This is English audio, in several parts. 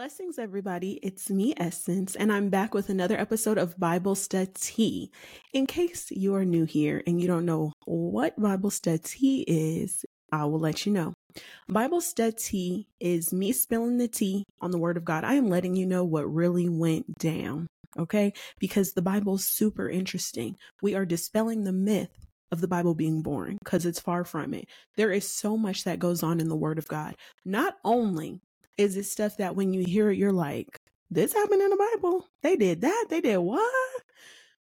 Blessings, everybody. It's me, Essence, and I'm back with another episode of Bible StudTea. In case you are new here and you don't know what Bible StudTea is, I will let you know. Bible StudTea is me spilling the tea on the Word of God. I am letting you know what really went down, okay? Because the Bible's super interesting. We are dispelling the myth of the Bible being boring because it's far from it. There is so much that goes on in the Word of God. Not only is it stuff that when you hear it, you're like, this happened in the Bible. They did that. They did what?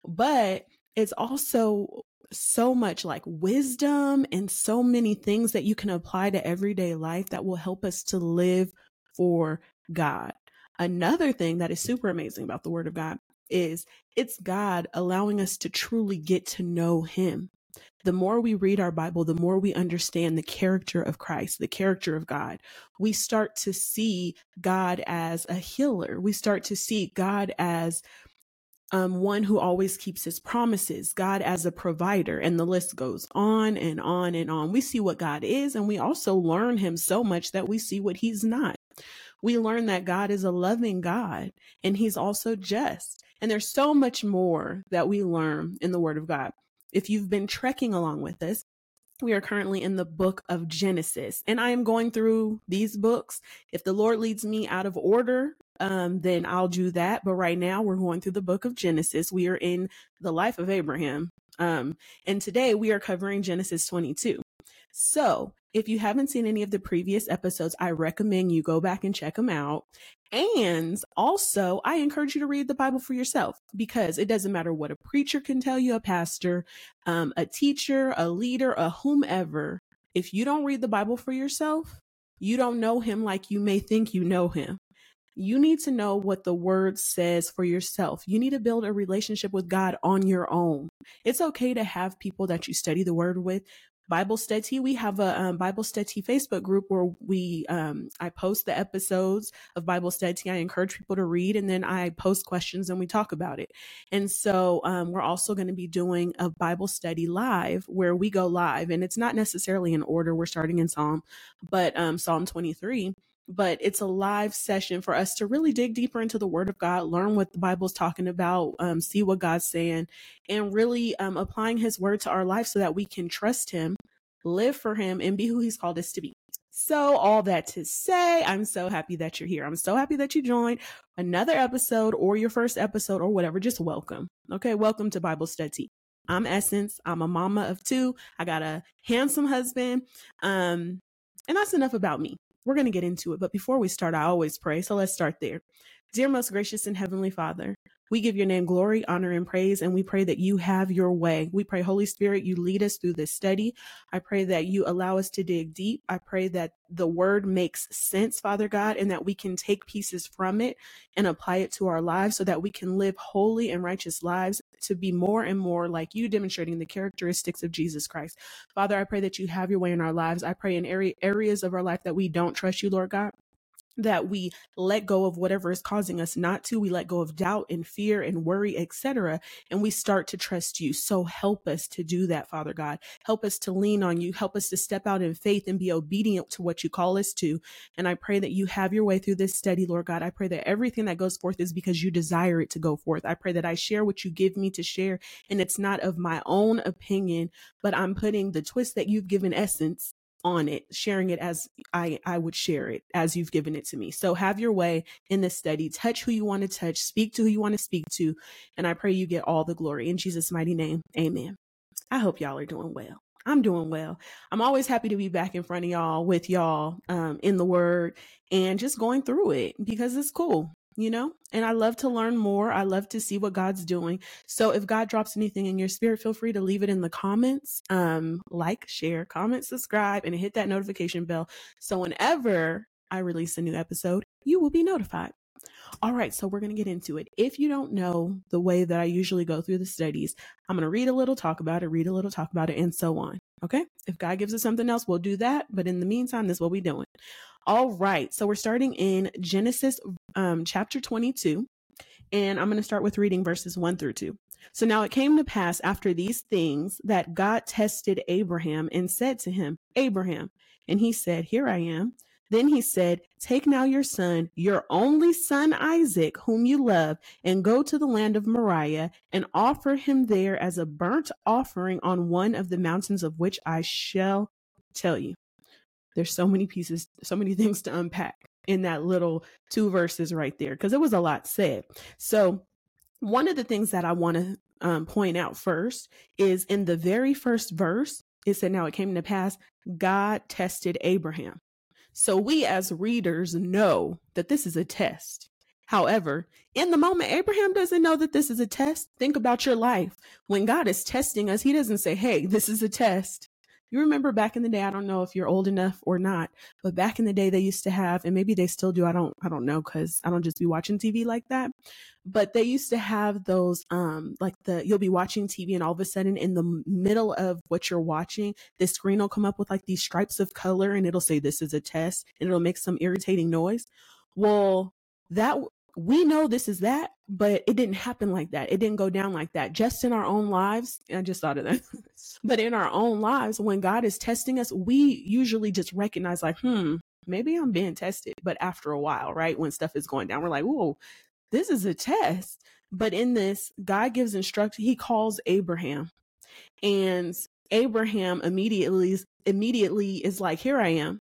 But it's also so much like wisdom and so many things that you can apply to everyday life that will help us to live for God. Another thing that is super amazing about the Word of God is it's God allowing us to truly get to know Him the more we read our Bible, the more we understand the character of Christ, the character of God. We start to see God as a healer. We start to see God as um, one who always keeps his promises, God as a provider, and the list goes on and on and on. We see what God is, and we also learn him so much that we see what he's not. We learn that God is a loving God and he's also just. And there's so much more that we learn in the word of God. If you've been trekking along with us, we are currently in the book of Genesis, and I am going through these books. If the Lord leads me out of order, um, then I'll do that. But right now, we're going through the book of Genesis. We are in the life of Abraham. Um, and today we are covering Genesis 22. So if you haven't seen any of the previous episodes, I recommend you go back and check them out. And also, I encourage you to read the Bible for yourself because it doesn't matter what a preacher can tell you, a pastor, um, a teacher, a leader, a whomever. If you don't read the Bible for yourself, you don't know him like you may think you know him. You need to know what the word says for yourself. You need to build a relationship with God on your own. It's okay to have people that you study the word with, Bible StudTea. We have a um, Bible StudTea Facebook group where we um, I post the episodes of Bible StudTea. I encourage people to read, and then I post questions and we talk about it. And so um, we're also going to be doing a Bible study live where we go live, and it's not necessarily in order. We're starting in Psalm, but um, Psalm 23 but it's a live session for us to really dig deeper into the word of God, learn what the Bible's talking about, um, see what God's saying, and really um, applying his word to our life so that we can trust him, live for him, and be who he's called us to be. So, all that to say, I'm so happy that you're here. I'm so happy that you joined another episode or your first episode or whatever. Just welcome. Okay, welcome to Bible StudTea. I'm Essence. I'm a mama of two. I got a handsome husband. Um, and that's enough about me. We're going to get into it. But before we start, I always pray. So let's start there. Dear most gracious and heavenly Father, we give your name glory, honor, and praise, and we pray that you have your way. We pray, Holy Spirit, you lead us through this study. I pray that you allow us to dig deep. I pray that the word makes sense, Father God, and that we can take pieces from it and apply it to our lives so that we can live holy and righteous lives to be more and more like you, demonstrating the characteristics of Jesus Christ. Father, I pray that you have your way in our lives. I pray in area, areas of our life that we don't trust you, Lord God that we let go of whatever is causing us not to we let go of doubt and fear and worry etc and we start to trust you. So help us to do that father god. Help us to lean on you. Help us to step out in faith and be obedient to what you call us to. And i pray that you have your way through this study lord god. I pray that everything that goes forth is because you desire it to go forth. I pray that i share what you give me to share and it's not of my own opinion but i'm putting the twist that you've given essence on it, sharing it as I, I would share it as you've given it to me. So have your way in this study. Touch who you want to touch, speak to who you want to speak to. And I pray you get all the glory in Jesus' mighty name. Amen. I hope y'all are doing well. I'm doing well. I'm always happy to be back in front of y'all with y'all um, in the word and just going through it because it's cool you know? And I love to learn more. I love to see what God's doing. So if God drops anything in your spirit, feel free to leave it in the comments. Um, like, share, comment, subscribe, and hit that notification bell. So whenever I release a new episode, you will be notified. All right, so we're going to get into it. If you don't know the way that I usually go through the studies, I'm going to read a little, talk about it, read a little, talk about it, and so on. Okay? If God gives us something else, we'll do that. But in the meantime, this is what we're doing. All right, so we're starting in Genesis um, chapter 22, and I'm going to start with reading verses 1 through 2. So now it came to pass after these things that God tested Abraham and said to him, Abraham, and he said, Here I am. Then he said, Take now your son, your only son Isaac, whom you love, and go to the land of Moriah and offer him there as a burnt offering on one of the mountains of which I shall tell you. There's so many pieces, so many things to unpack in that little two verses right there, because it was a lot said. So, one of the things that I want to um, point out first is in the very first verse, it said, Now it came to pass, God tested Abraham. So we as readers know that this is a test. However, in the moment, Abraham doesn't know that this is a test. Think about your life. When God is testing us, he doesn't say, Hey, this is a test. You remember back in the day, I don't know if you're old enough or not, but back in the day they used to have, and maybe they still do, I don't I don't know cuz I don't just be watching TV like that. But they used to have those um like the you'll be watching TV and all of a sudden in the middle of what you're watching, the screen will come up with like these stripes of color and it'll say this is a test and it'll make some irritating noise. Well, that we know this is that, but it didn't happen like that. It didn't go down like that. Just in our own lives, I just thought of that. but in our own lives, when God is testing us, we usually just recognize, like, hmm, maybe I'm being tested. But after a while, right, when stuff is going down, we're like, whoa, this is a test. But in this, God gives instruction. He calls Abraham, and Abraham immediately immediately is like, "Here I am."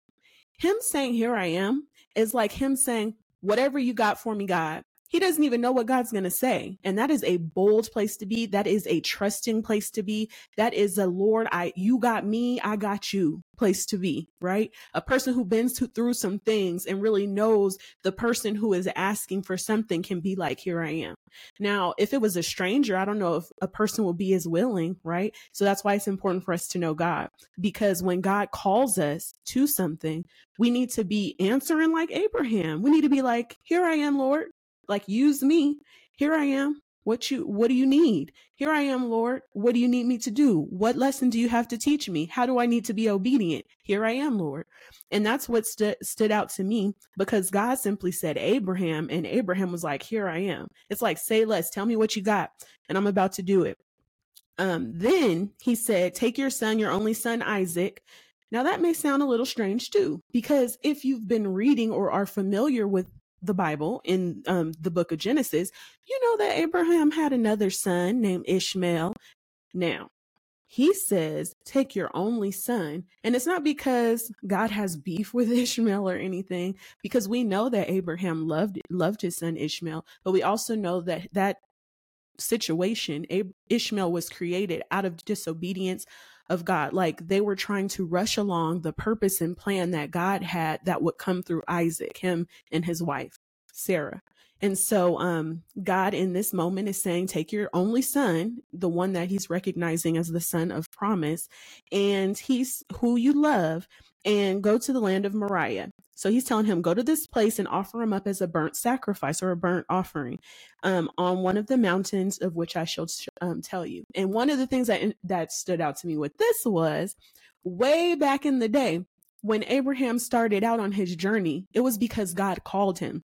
Him saying, "Here I am," is like him saying, whatever you got for me, God. He doesn't even know what God's going to say. And that is a bold place to be. That is a trusting place to be. That is a Lord, I, you got me, I got you place to be, right? A person who been through some things and really knows the person who is asking for something can be like, here I am. Now, if it was a stranger, I don't know if a person will be as willing, right? So that's why it's important for us to know God because when God calls us to something, we need to be answering like Abraham. We need to be like, here I am, Lord. Like use me. Here I am. What you what do you need? Here I am, Lord. What do you need me to do? What lesson do you have to teach me? How do I need to be obedient? Here I am, Lord. And that's what st- stood out to me because God simply said Abraham and Abraham was like, "Here I am." It's like, "Say less. Tell me what you got." And I'm about to do it. Um, then he said, Take your son, your only son, Isaac. Now, that may sound a little strange too, because if you've been reading or are familiar with the Bible in um, the book of Genesis, you know that Abraham had another son named Ishmael. Now, he says, Take your only son. And it's not because God has beef with Ishmael or anything, because we know that Abraham loved loved his son Ishmael, but we also know that that situation, Ishmael was created out of disobedience of God. Like they were trying to rush along the purpose and plan that God had that would come through Isaac, him and his wife, Sarah. And so um, God in this moment is saying, take your only son, the one that he's recognizing as the son of promise, and he's who you love, and go to the land of Moriah. So he's telling him, go to this place and offer him up as a burnt sacrifice or a burnt offering um, on one of the mountains of which I shall um, tell you. And one of the things that, that stood out to me with this was way back in the day, when Abraham started out on his journey, it was because God called him.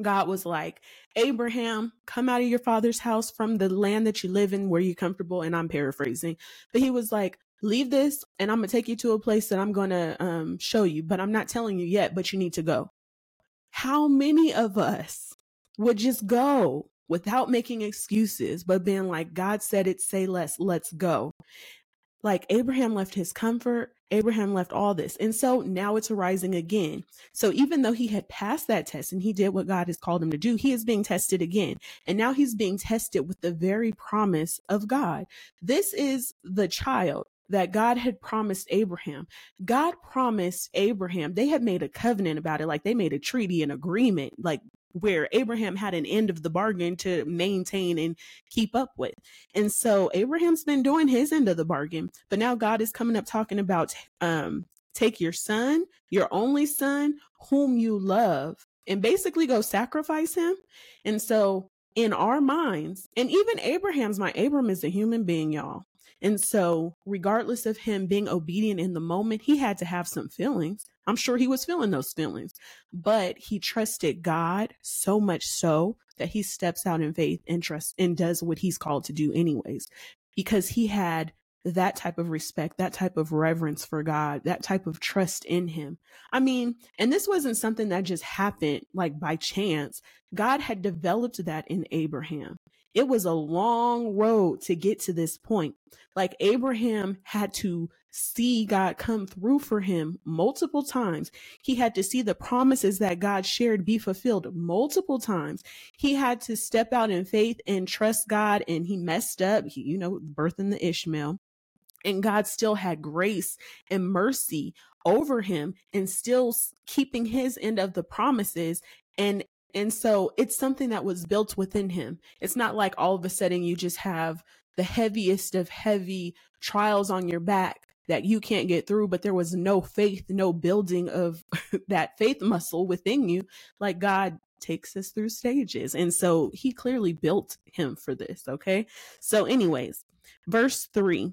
God was like, Abraham, come out of your father's house from the land that you live in where you're comfortable. And I'm paraphrasing, but he was like, leave this and I'm going to take you to a place that I'm going to um, show you, but I'm not telling you yet, but you need to go. How many of us would just go without making excuses, but being like, God said it, say less, let's go. Like Abraham left his comfort, Abraham left all this. And so now it's arising again. So even though he had passed that test and he did what God has called him to do, he is being tested again. And now he's being tested with the very promise of God. This is the child that God had promised Abraham. God promised Abraham, they had made a covenant about it, like they made a treaty, an agreement, like where Abraham had an end of the bargain to maintain and keep up with. And so Abraham's been doing his end of the bargain, but now God is coming up talking about um take your son, your only son, whom you love, and basically go sacrifice him. And so in our minds, and even Abraham's mind, Abram is a human being, y'all. And so, regardless of him being obedient in the moment, he had to have some feelings. I'm sure he was feeling those feelings, but he trusted God so much so that he steps out in faith and trust and does what he's called to do anyways, because he had that type of respect, that type of reverence for God, that type of trust in Him. I mean, and this wasn't something that just happened like by chance. God had developed that in Abraham. It was a long road to get to this point. Like Abraham had to see God come through for him multiple times. He had to see the promises that God shared be fulfilled multiple times. He had to step out in faith and trust God and he messed up, he, you know, birth birthing the Ishmael. And God still had grace and mercy over him and still keeping his end of the promises and and so it's something that was built within him. It's not like all of a sudden you just have the heaviest of heavy trials on your back that you can't get through, but there was no faith, no building of that faith muscle within you. Like God takes us through stages. And so he clearly built him for this. Okay. So, anyways, verse three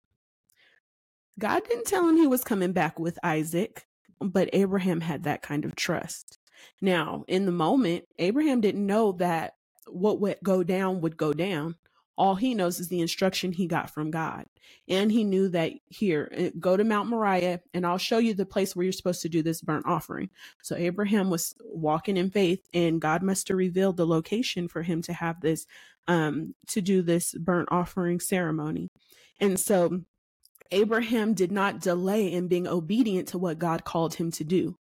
God didn't tell him he was coming back with Isaac, but Abraham had that kind of trust. Now, in the moment, Abraham didn't know that what would go down would go down. All he knows is the instruction he got from God. And he knew that here, eh, go to Mount Moriah and I'll show you the place where you're supposed to do this burnt offering. So Abraham was walking in faith and God must have revealed the location for him to have this, um, to do this burnt offering ceremony. And so Abraham did not delay in being obedient to what God called him to do.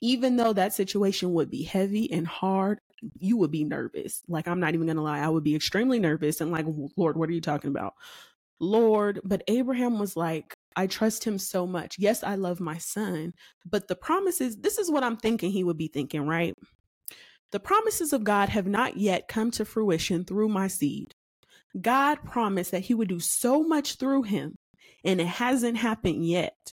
Even though that situation would be heavy and hard, you would be nervous. Like, I'm not even going to lie. I would be extremely nervous and like, Lord, what are you talking about? Lord, but Abraham was like, I trust him so much. Yes, I love my son, but the promises, this is what I'm thinking he would be thinking, right? The promises of God have not yet come to fruition through my seed. God promised that he would do so much through him and it hasn't happened yet.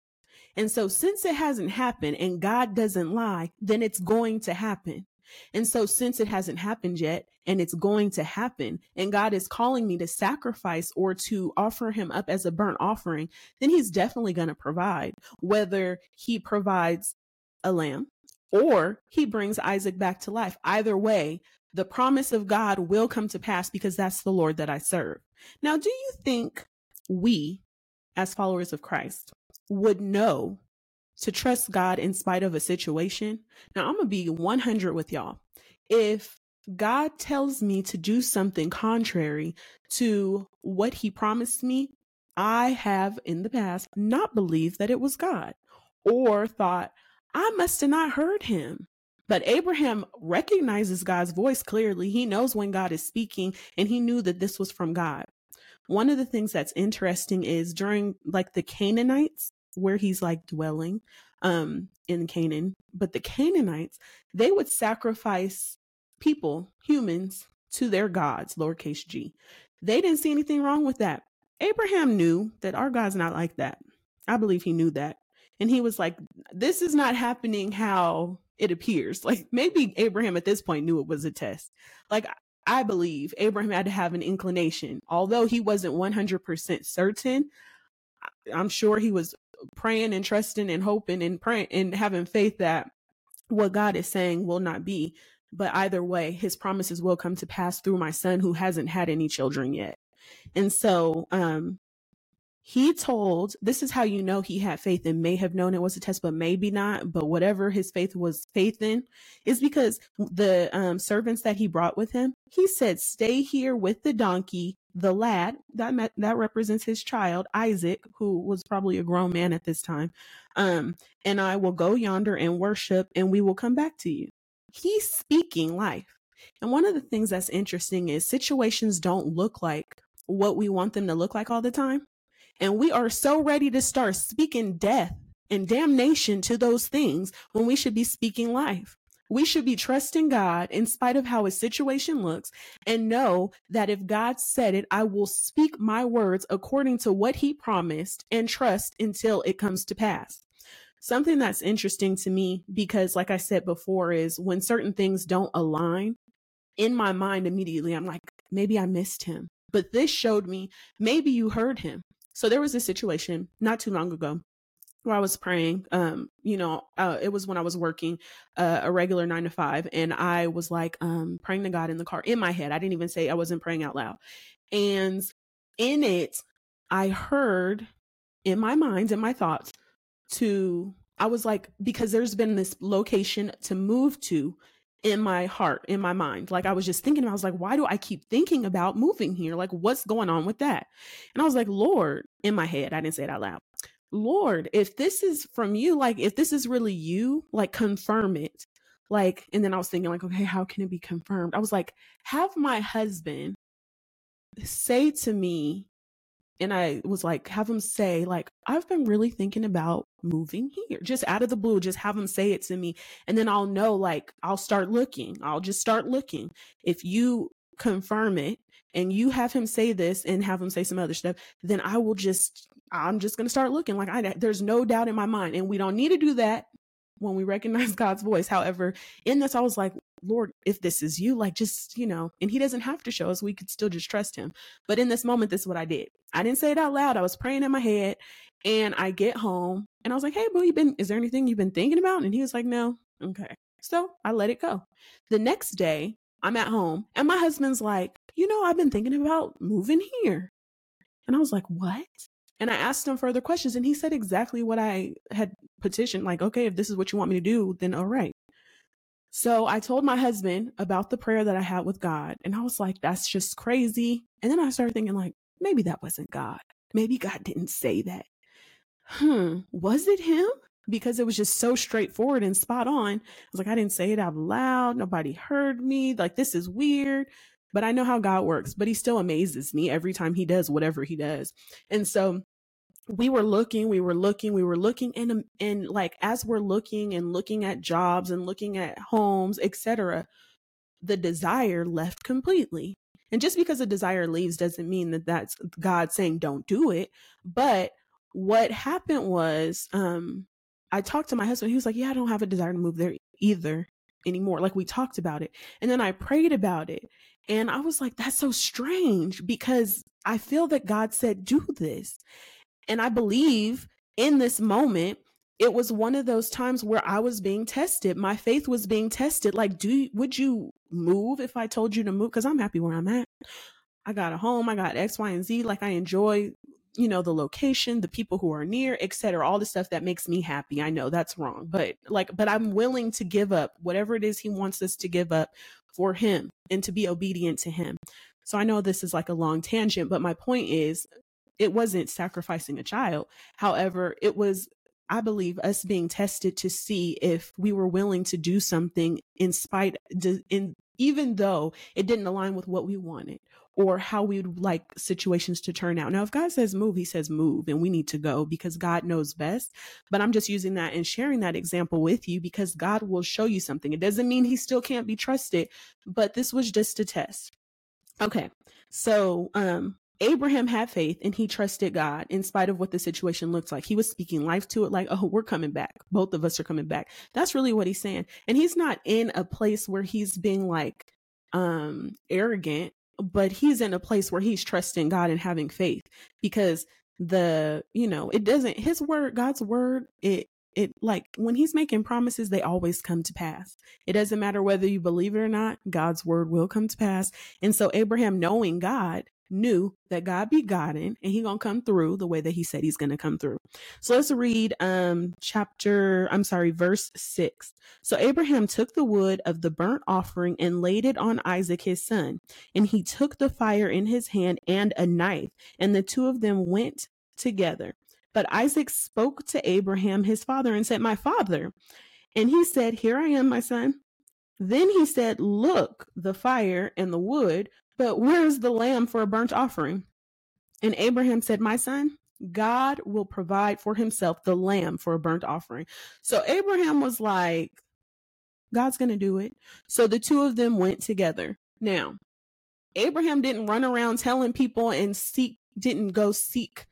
And so since it hasn't happened and God doesn't lie, then it's going to happen. And so since it hasn't happened yet and it's going to happen and God is calling me to sacrifice or to offer him up as a burnt offering, then he's definitely going to provide whether he provides a lamb or he brings Isaac back to life. Either way, the promise of God will come to pass because that's the Lord that I serve. Now, do you think we as followers of Christ would know to trust God in spite of a situation. Now, I'm going to be 100 with y'all. If God tells me to do something contrary to what he promised me, I have in the past not believed that it was God or thought, I must have not heard him. But Abraham recognizes God's voice clearly. He knows when God is speaking, and he knew that this was from God one of the things that's interesting is during like the Canaanites, where he's like dwelling um in Canaan, but the Canaanites, they would sacrifice people, humans, to their gods, lowercase g. They didn't see anything wrong with that. Abraham knew that our God's not like that. I believe he knew that. And he was like, this is not happening how it appears. Like maybe Abraham at this point knew it was a test. Like I believe Abraham had to have an inclination. Although he wasn't 100% certain, I'm sure he was praying and trusting and hoping and praying and having faith that what God is saying will not be. But either way, his promises will come to pass through my son who hasn't had any children yet. And so, um, he told this is how you know he had faith and may have known it was a test but maybe not but whatever his faith was faith in is because the um, servants that he brought with him he said stay here with the donkey the lad that met, that represents his child isaac who was probably a grown man at this time um, and i will go yonder and worship and we will come back to you. He's speaking life. And one of the things that's interesting is situations don't look like what we want them to look like all the time and we are so ready to start speaking death and damnation to those things when we should be speaking life. We should be trusting God in spite of how his situation looks and know that if God said it, I will speak my words according to what he promised and trust until it comes to pass. Something that's interesting to me because like I said before is when certain things don't align in my mind immediately I'm like maybe I missed him. But this showed me maybe you heard him. So there was a situation not too long ago where I was praying. Um, you know, uh, it was when I was working uh, a regular nine to five, and I was like um, praying to God in the car in my head. I didn't even say I wasn't praying out loud. And in it, I heard in my mind, in my thoughts, to I was like, because there's been this location to move to in my heart, in my mind. Like I was just thinking, I was like, why do I keep thinking about moving here? Like, what's going on with that? And I was like, Lord, in my head, I didn't say it out loud. Lord, if this is from you, like if this is really you, like confirm it. Like, and then I was thinking, like, okay, how can it be confirmed? I was like, have my husband say to me, and I was like, have him say, like, I've been really thinking about moving here, just out of the blue, just have him say it to me. And then I'll know, like, I'll start looking. I'll just start looking. If you confirm it and you have him say this and have him say some other stuff, then I will just I'm just going to start looking like I there's no doubt in my mind and we don't need to do that when we recognize God's voice. However, in this I was like, Lord, if this is you, like just, you know, and he doesn't have to show us, we could still just trust him. But in this moment, this is what I did. I didn't say it out loud. I was praying in my head and I get home and I was like, Hey, boo, you been, is there anything you've been thinking about? And he was like, No. Okay. So I let it go. The next day, I'm at home and my husband's like, You know, I've been thinking about moving here. And I was like, What? And I asked him further questions and he said exactly what I had petitioned. Like, okay, if this is what you want me to do, then all right. So I told my husband about the prayer that I had with God. And I was like, that's just crazy. And then I started thinking, like, maybe that wasn't God. Maybe God didn't say that. Hmm, was it him? Because it was just so straightforward and spot on. I was like, I didn't say it out loud. Nobody heard me. Like, this is weird but I know how God works, but he still amazes me every time he does whatever he does. And so we were looking, we were looking, we were looking and and like as we're looking and looking at jobs and looking at homes, etc., the desire left completely. And just because a desire leaves doesn't mean that that's God saying don't do it, but what happened was um I talked to my husband. He was like, "Yeah, I don't have a desire to move there either anymore." Like we talked about it. And then I prayed about it. And I was like, "That's so strange because I feel that God said do this." And I believe in this moment, it was one of those times where I was being tested. My faith was being tested. Like, do would you move if I told you to move? Because I'm happy where I'm at. I got a home, I got X, Y, and Z. Like I enjoy, you know, the location, the people who are near, etc. All the stuff that makes me happy. I know that's wrong, but like, but I'm willing to give up whatever it is he wants us to give up for him and to be obedient to him. So I know this is like a long tangent, but my point is it wasn't sacrificing a child. However, it was, I believe, us being tested to see if we were willing to do something in spite, in even though it didn't align with what we wanted or how we would like situations to turn out. Now, if God says move, he says move and we need to go because God knows best. But I'm just using that and sharing that example with you because God will show you something. It doesn't mean he still can't be trusted, but this was just a test. Okay. So, um, Abraham had faith and he trusted God in spite of what the situation looks like. He was speaking life to it, like, oh, we're coming back. Both of us are coming back. That's really what he's saying. And he's not in a place where he's being like um arrogant, but he's in a place where he's trusting God and having faith because the, you know, it doesn't his word, God's word, it it like when he's making promises they always come to pass it doesn't matter whether you believe it or not god's word will come to pass and so abraham knowing god knew that God be Godin and he gonna come through the way that he said he's gonna come through. So let's read um chapter, I'm sorry, verse six. So Abraham took the wood of the burnt offering and laid it on Isaac his son, and he took the fire in his hand and a knife, and the two of them went together. But Isaac spoke to Abraham his father and said, My father. And he said, Here I am, my son. Then he said, Look, the fire and the wood, but where is the lamb for a burnt offering? And Abraham said, My son, God will provide for himself the lamb for a burnt offering. So Abraham was like, God's going to do it. So the two of them went together. Now, Abraham didn't run around telling people and seek, didn't go seek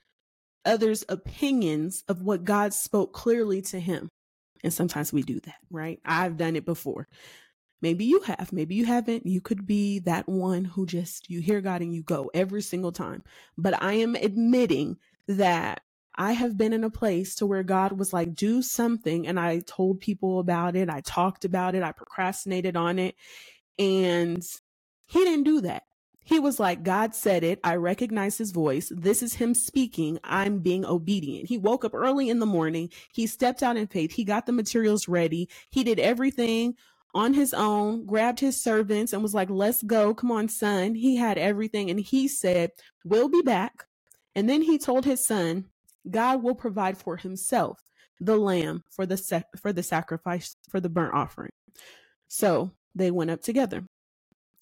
others' opinions of what God spoke clearly to him. And sometimes we do that, right? I've done it before. Maybe you have, maybe you haven't. You could be that one who just, you hear God and you go every single time. But I am admitting that I have been in a place to where God was like, do something. And I told people about it. I talked about it. I procrastinated on it. And he didn't do that. He was like, God said it. I recognize his voice. This is him speaking. I'm being obedient. He woke up early in the morning. He stepped out in faith. He got the materials ready. He did everything on his own, grabbed his servants and was like, let's go. Come on, son. He had everything. And he said, we'll be back. And then he told his son, God will provide for himself the lamb for the for the sacrifice for the burnt offering. So they went up together.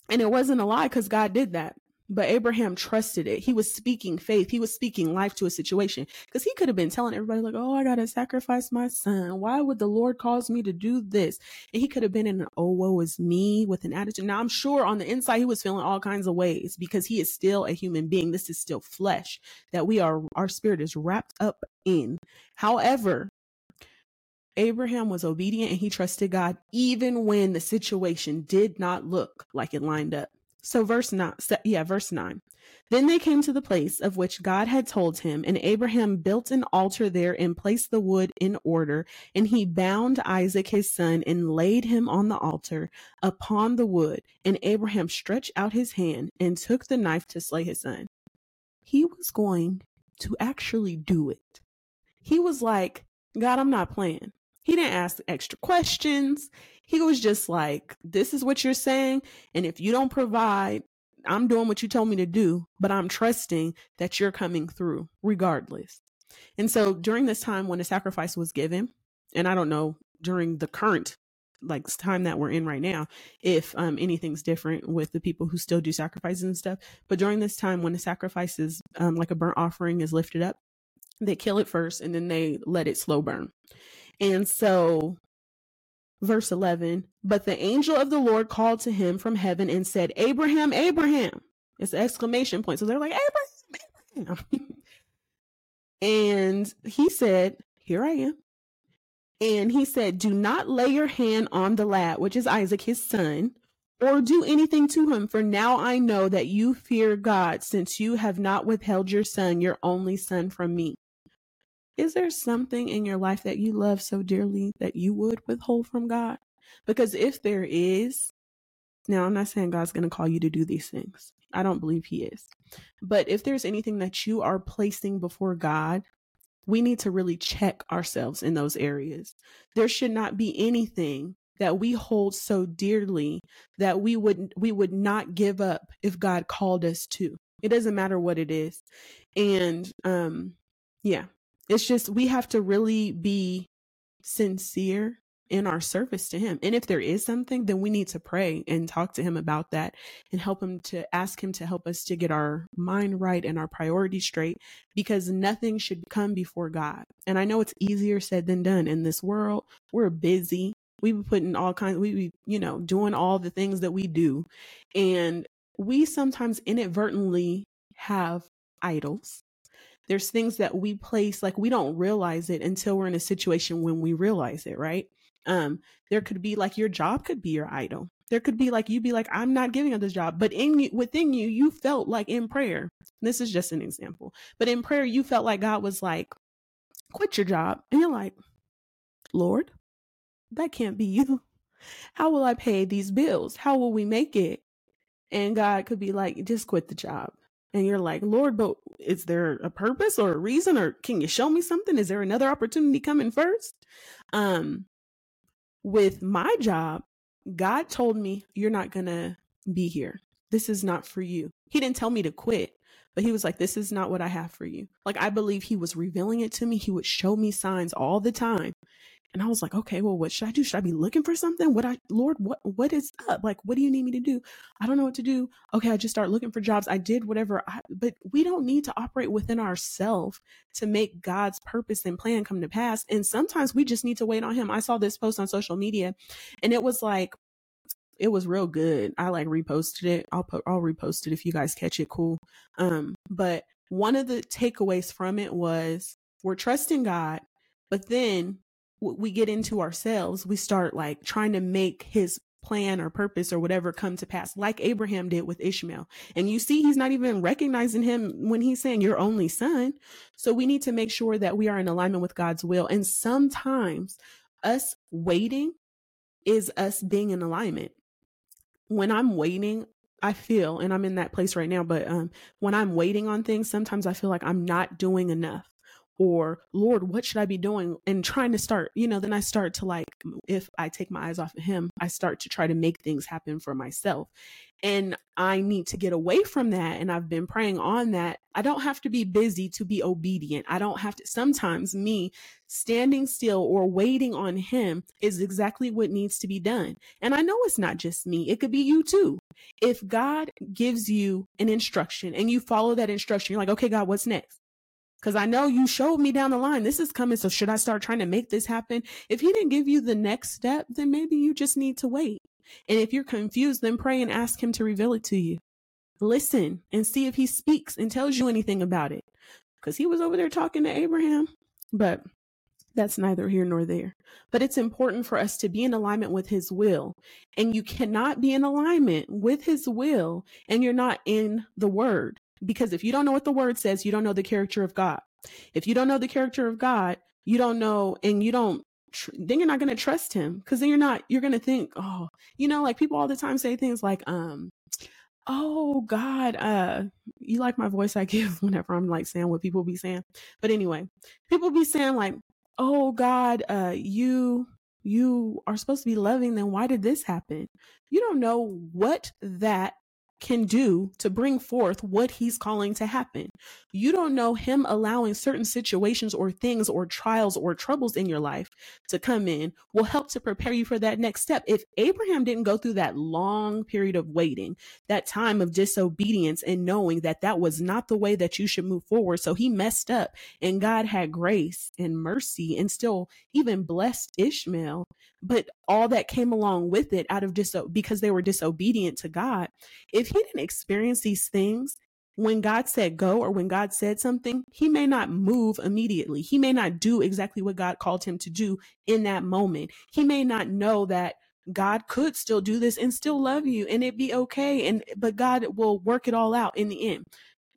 And it wasn't a lie because God did that. But Abraham trusted it. He was speaking faith. He was speaking life to a situation because he could have been telling everybody, like, oh, I got to sacrifice my son. Why would the Lord cause me to do this? And he could have been in an, oh, woe is me with an attitude. Now, I'm sure on the inside, he was feeling all kinds of ways because he is still a human being. This is still flesh that we are, our spirit is wrapped up in. However, Abraham was obedient and he trusted God even when the situation did not look like it lined up. So verse 9 yeah, verse 9. Then they came to the place of which God had told him, and Abraham built an altar there and placed the wood in order, and he bound Isaac his son and laid him on the altar upon the wood, and Abraham stretched out his hand and took the knife to slay his son. He was going to actually do it. He was like, God, I'm not playing. He didn't ask extra questions. He was just like, this is what you're saying. And if you don't provide, I'm doing what you told me to do, but I'm trusting that you're coming through regardless. And so during this time when the sacrifice was given, and I don't know during the current like time that we're in right now if um anything's different with the people who still do sacrifices and stuff but during this time when the sacrifices um like a burnt offering is lifted up they kill it first and then they let it slow burn and so, verse 11, but the angel of the Lord called to him from heaven and said, Abraham, Abraham. It's an exclamation point. So they're like, Abraham, Abraham. and he said, Here I am. And he said, Do not lay your hand on the lad, which is Isaac, his son, or do anything to him, for now I know that you fear God, since you have not withheld your son, your only son, from me. Is there something in your life that you love so dearly that you would withhold from God? Because if there is, now I'm not saying God's going to call you to do these things. I don't believe He is. But if there's anything that you are placing before God, we need to really check ourselves in those areas. There should not be anything that we hold so dearly that we would we would not give up if God called us to. It doesn't matter what it is. And um yeah, it's just we have to really be sincere in our service to him. And if there is something, then we need to pray and talk to him about that and help him to ask him to help us to get our mind right and our priorities straight because nothing should come before God. And I know it's easier said than done in this world. We're busy. We be putting all kinds, we be, you know, doing all the things that we do. And we sometimes inadvertently have idols there's things that we place like we don't realize it until we're in a situation when we realize it right? Um there could be like your job could be your idol. There could be like you be like i'm not giving up this job but in within you you felt like in prayer this is just an example but in prayer you felt like god was like quit your job and you're like lord that can't be you. How will i pay these bills? How will we make it? And god could be like just quit the job and you're like, Lord, but is there a purpose or a reason or can you show me something? Is there another opportunity coming first? Um, with my job, God told me, You're not going to be here. This is not for you. He didn't tell me to quit, but he was like, This is not what I have for you. Like, I believe he was revealing it to me. He would show me signs all the time. And I was like, okay, well, what should I do? Should I be looking for something? What I, Lord, what, what is up? Like, what do you need me to do? I don't know what to do. Okay. I just start looking for jobs. I did whatever, I, but we don't need to operate within ourselves to make God's purpose and plan come to pass. And sometimes we just need to wait on him. I saw this post on social media and it was like, it was real good. I like reposted it. I'll put, I'll repost it if you guys catch it. Cool. Um, but one of the takeaways from it was we're trusting God, but then we get into ourselves, we start like trying to make his plan or purpose or whatever come to pass, like Abraham did with Ishmael. And you see, he's not even recognizing him when he's saying your only son. So we need to make sure that we are in alignment with God's will. And sometimes us waiting is us being in alignment. When I'm waiting, I feel, and I'm in that place right now, but um, when I'm waiting on things, sometimes I feel like I'm not doing enough or lord what should i be doing? and trying to start you know then i start to like if i take my eyes off of him i start to try to make things happen for myself. And i need to get away from that and i've been praying on that. I don't have to be busy to be obedient. I don't have to sometimes me standing still or waiting on him is exactly what needs to be done. And i know it's not just me. It could be you too. If god gives you an instruction and you follow that instruction you're like okay god what's next because I know you showed me down the line this is coming. So should I start trying to make this happen? If he didn't give you the next step, then maybe you just need to wait. And if you're confused, then pray and ask him to reveal it to you. Listen and see if he speaks and tells you anything about it. Because he was over there talking to Abraham. But that's neither here nor there. But it's important for us to be in alignment with his will. And you cannot be in alignment with his will and you're not in the word. Because if you don't know what the word says, you don't know the character of God. If you don't know the character of God, you don't know, and you don't, tr- then you're not going to trust him. Cause then you're not, you're going to think, oh, you know, like people all the time say things like, um, oh God, uh, you like my voice I give whenever I'm like saying what people be saying. But anyway, people be saying like, oh God, uh, you, you are supposed to be loving, then why did this happen? You don't know what that can do to bring forth what he's calling to happen. You don't know him allowing certain situations or things or trials or troubles in your life to come in will help to prepare you for that next step. If Abraham didn't go through that long period of waiting, that time of disobedience and knowing that that was not the way that you should move forward, so he messed up and God had grace and mercy and still even blessed Ishmael, but all that came along with it out of dis because they were disobedient to God. If he didn't experience these things, when God said go or when God said something, he may not move immediately. He may not do exactly what God called him to do in that moment. He may not know that God could still do this and still love you and it be okay. And, but God will work it all out in the end.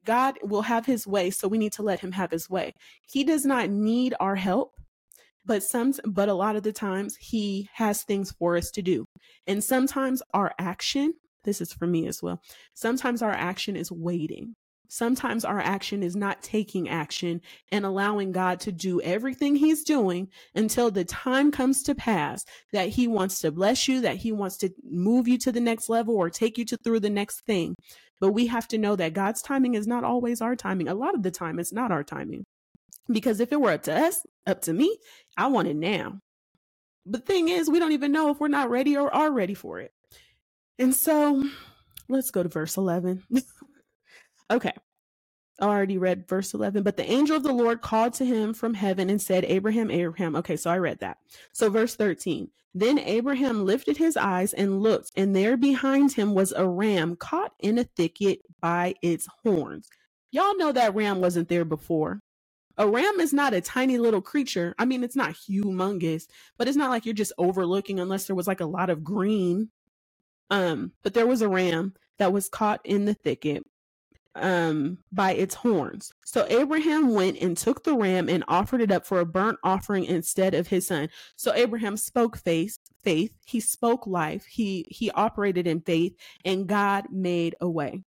God will have his way. So we need to let him have his way. He does not need our help but some but a lot of the times he has things for us to do and sometimes our action this is for me as well. Sometimes our action is waiting. Sometimes our action is not taking action and allowing god to do everything he's doing until the time comes to pass that he wants to bless you that he wants to move you to the next level or take you to through the next thing. But we have to know that god's timing is not always our timing. A lot of the time it's not our timing. Because if it were up to us, up to me, I want it now. But thing is, we don't even know if we're not ready or are ready for it. And so let's go to verse 11. okay. I already read verse 11, but the angel of the Lord called to him from heaven and said, Abraham, Abraham. Okay, so I read that. So verse 13. Then Abraham lifted his eyes and looked, and there behind him was a ram caught in a thicket by its horns. Y'all know that ram wasn't there before. A ram is not a tiny little creature. I mean, it's not humongous, but it's not like you're just overlooking unless there was like a lot of green. Um, but there was a ram that was caught in the thicket um by its horns. So Abraham went and took the ram and offered it up for a burnt offering instead of his son. So Abraham spoke faith, faith, he spoke life, he he operated in faith and God made a way.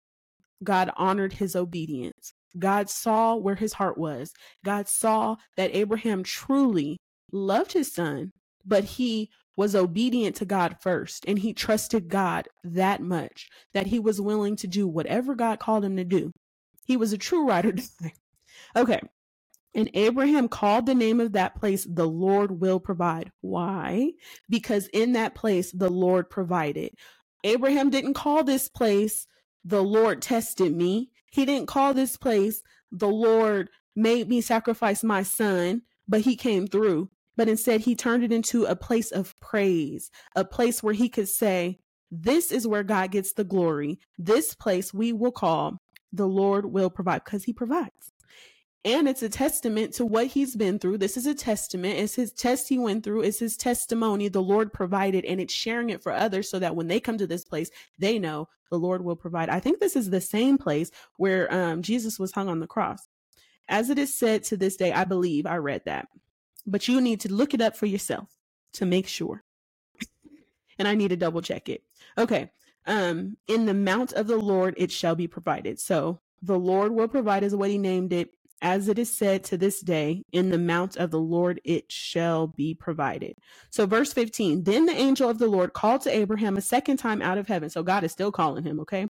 God honored his obedience. God saw where his heart was. God saw that Abraham truly loved his son, but he was obedient to God first and he trusted God that much that he was willing to do whatever God called him to do. He was a true rider. okay. And Abraham called the name of that place, the Lord will provide. Why? Because in that place, the Lord provided. Abraham didn't call this place, the Lord tested me. He didn't call this place, the Lord made me sacrifice my son, but he came through. But instead, he turned it into a place of praise, a place where he could say, This is where God gets the glory. This place we will call the Lord will provide because he provides. And it's a testament to what he's been through. This is a testament. It's his test he went through. It's his testimony the Lord provided, and it's sharing it for others so that when they come to this place, they know the Lord will provide. I think this is the same place where um, Jesus was hung on the cross. As it is said to this day, I believe I read that, but you need to look it up for yourself to make sure. and I need to double check it. Okay. Um, in the mount of the Lord, it shall be provided. So the Lord will provide is what he named it as it is said to this day, in the mount of the Lord it shall be provided. So, verse 15 Then the angel of the Lord called to Abraham a second time out of heaven. So, God is still calling him, okay?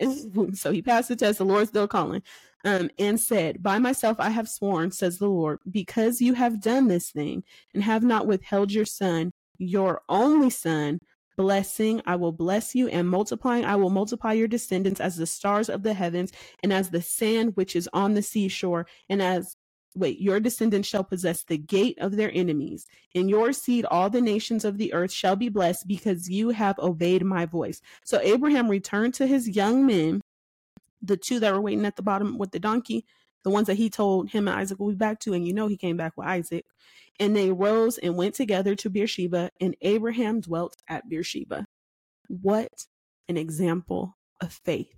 so, he passed the test. The Lord's still calling. Um, and said, By myself I have sworn, says the Lord, because you have done this thing and have not withheld your son, your only son, blessing I will bless you, and multiplying I will multiply your descendants as the stars of the heavens, and as the sand which is on the seashore, and as wait, your descendants shall possess the gate of their enemies. In your seed, all the nations of the earth shall be blessed because you have obeyed my voice. So Abraham returned to his young men, the two that were waiting at the bottom with the donkey, the ones that he told him and Isaac will be back to. And you know, he came back with Isaac. And they rose and went together to Beersheba, and Abraham dwelt at Beersheba. What an example of faith.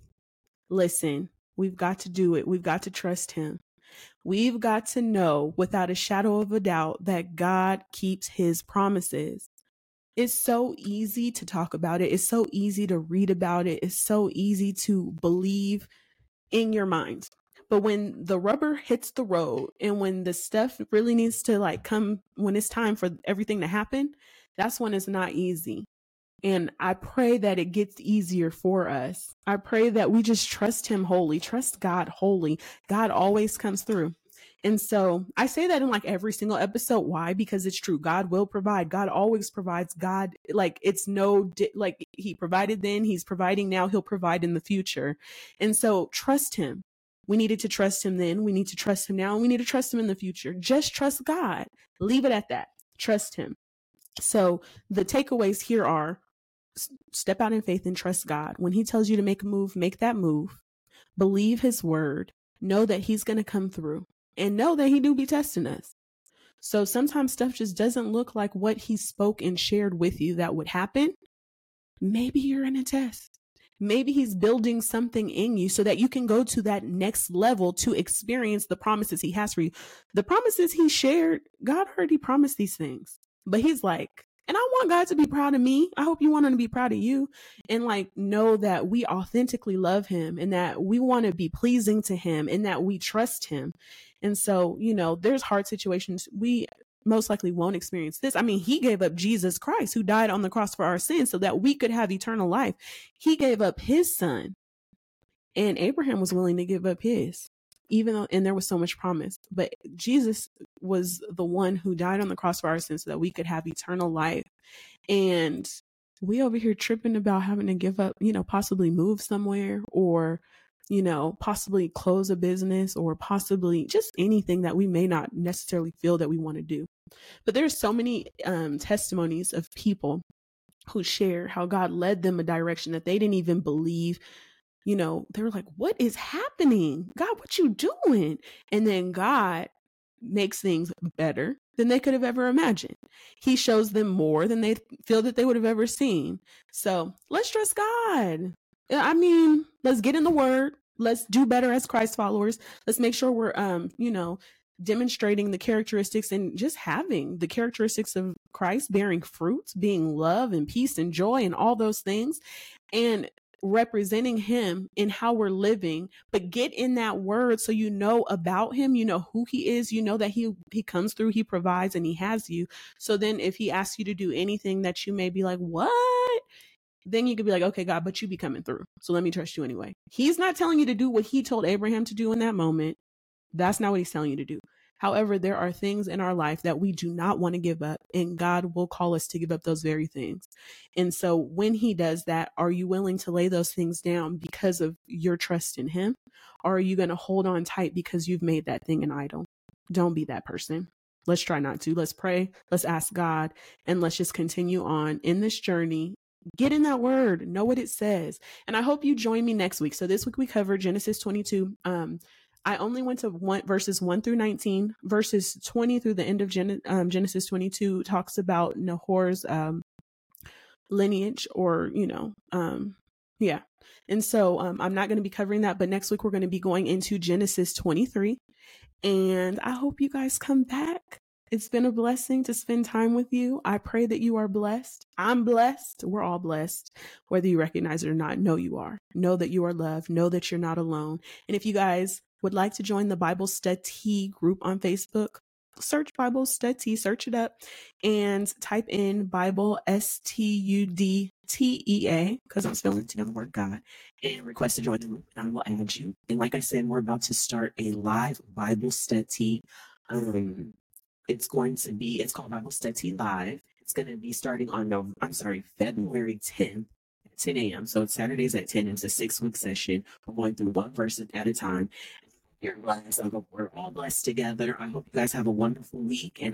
Listen, we've got to do it. We've got to trust him. We've got to know without a shadow of a doubt that God keeps his promises. It's so easy to talk about it. It's so easy to read about it. It's so easy to believe in your mind. But when the rubber hits the road and when the stuff really needs to like come, when it's time for everything to happen, that's when it's not easy. And I pray that it gets easier for us. I pray that we just trust Him wholly, trust God wholly. God always comes through. And so I say that in like every single episode. Why? Because it's true. God will provide. God always provides. God, like, it's no, like, He provided then, He's providing now, He'll provide in the future. And so trust Him. We needed to trust him then. We need to trust him now. And we need to trust him in the future. Just trust God. Leave it at that. Trust him. So the takeaways here are step out in faith and trust God. When he tells you to make a move, make that move. Believe his word. Know that he's going to come through and know that he do be testing us. So sometimes stuff just doesn't look like what he spoke and shared with you that would happen. Maybe you're in a test. Maybe he's building something in you so that you can go to that next level to experience the promises he has for you. The promises he shared, God heard he promised these things. But he's like, and I want God to be proud of me. I hope you want him to be proud of you and like know that we authentically love him and that we want to be pleasing to him and that we trust him. And so, you know, there's hard situations. We most likely won't experience this. I mean, he gave up Jesus Christ, who died on the cross for our sins so that we could have eternal life. He gave up his son. And Abraham was willing to give up his, even though, and there was so much promise. But Jesus was the one who died on the cross for our sins so that we could have eternal life. And we over here tripping about having to give up, you know, possibly move somewhere or you know, possibly close a business or possibly just anything that we may not necessarily feel that we want to do. But there's so many um, testimonies of people who share how God led them a direction that they didn't even believe. You know, they were like, "What is happening, God? What you doing?" And then God makes things better than they could have ever imagined. He shows them more than they feel that they would have ever seen. So let's trust God. I mean, let's get in the word. Let's do better as Christ followers. Let's make sure we're, um, you know, demonstrating the characteristics and just having the characteristics of Christ, bearing fruit, being love and peace and joy and all those things, and representing Him in how we're living. But get in that word so you know about Him, you know who He is, you know that He He comes through, He provides, and He has you. So then, if He asks you to do anything that you may be like, what? Then you could be like, okay, God, but you be coming through. So let me trust you anyway. He's not telling you to do what he told Abraham to do in that moment. That's not what he's telling you to do. However, there are things in our life that we do not want to give up, and God will call us to give up those very things. And so, when He does that, are you willing to lay those things down because of your trust in Him? Or are you going to hold on tight because you've made that thing an idol? Don't be that person. Let's try not to. Let's pray. Let's ask God and let's just continue on in this journey. Get in that word, know what it says. And I hope you join me next week. So this week we covered Genesis 22. Um, I only went to one verses 1 through 19. Verses 20 through the end of Gen- um, Genesis 22 talks about Nahor's um, lineage or, you know, um, yeah. And so um, I'm not going to be covering that, but next week we're going to be going into Genesis 23. And I hope you guys come back. It's been a blessing to spend time with you. I pray that you are blessed. I'm blessed. We're all blessed. Whether you recognize it or not, know you are. Know that you are loved. Know that you're not alone. And if you guys would like to join the Bible StudTea group on Facebook, search Bible StudTea, search it up, and type in Bible S T U D T E A, because I'm spelling together the word God, and request to join the group, and I will add you. And like I said, we're about to start a live Bible study. Um, it's going to be, it's called Bible StudTea Live. It's going to be starting on, no, I'm sorry, February 10th. 10 a.m. So it's Saturdays at 10. It's a six week session. We're going through one verse at a time. You're blessed. I hope we're all blessed together. I hope you guys have a wonderful week, and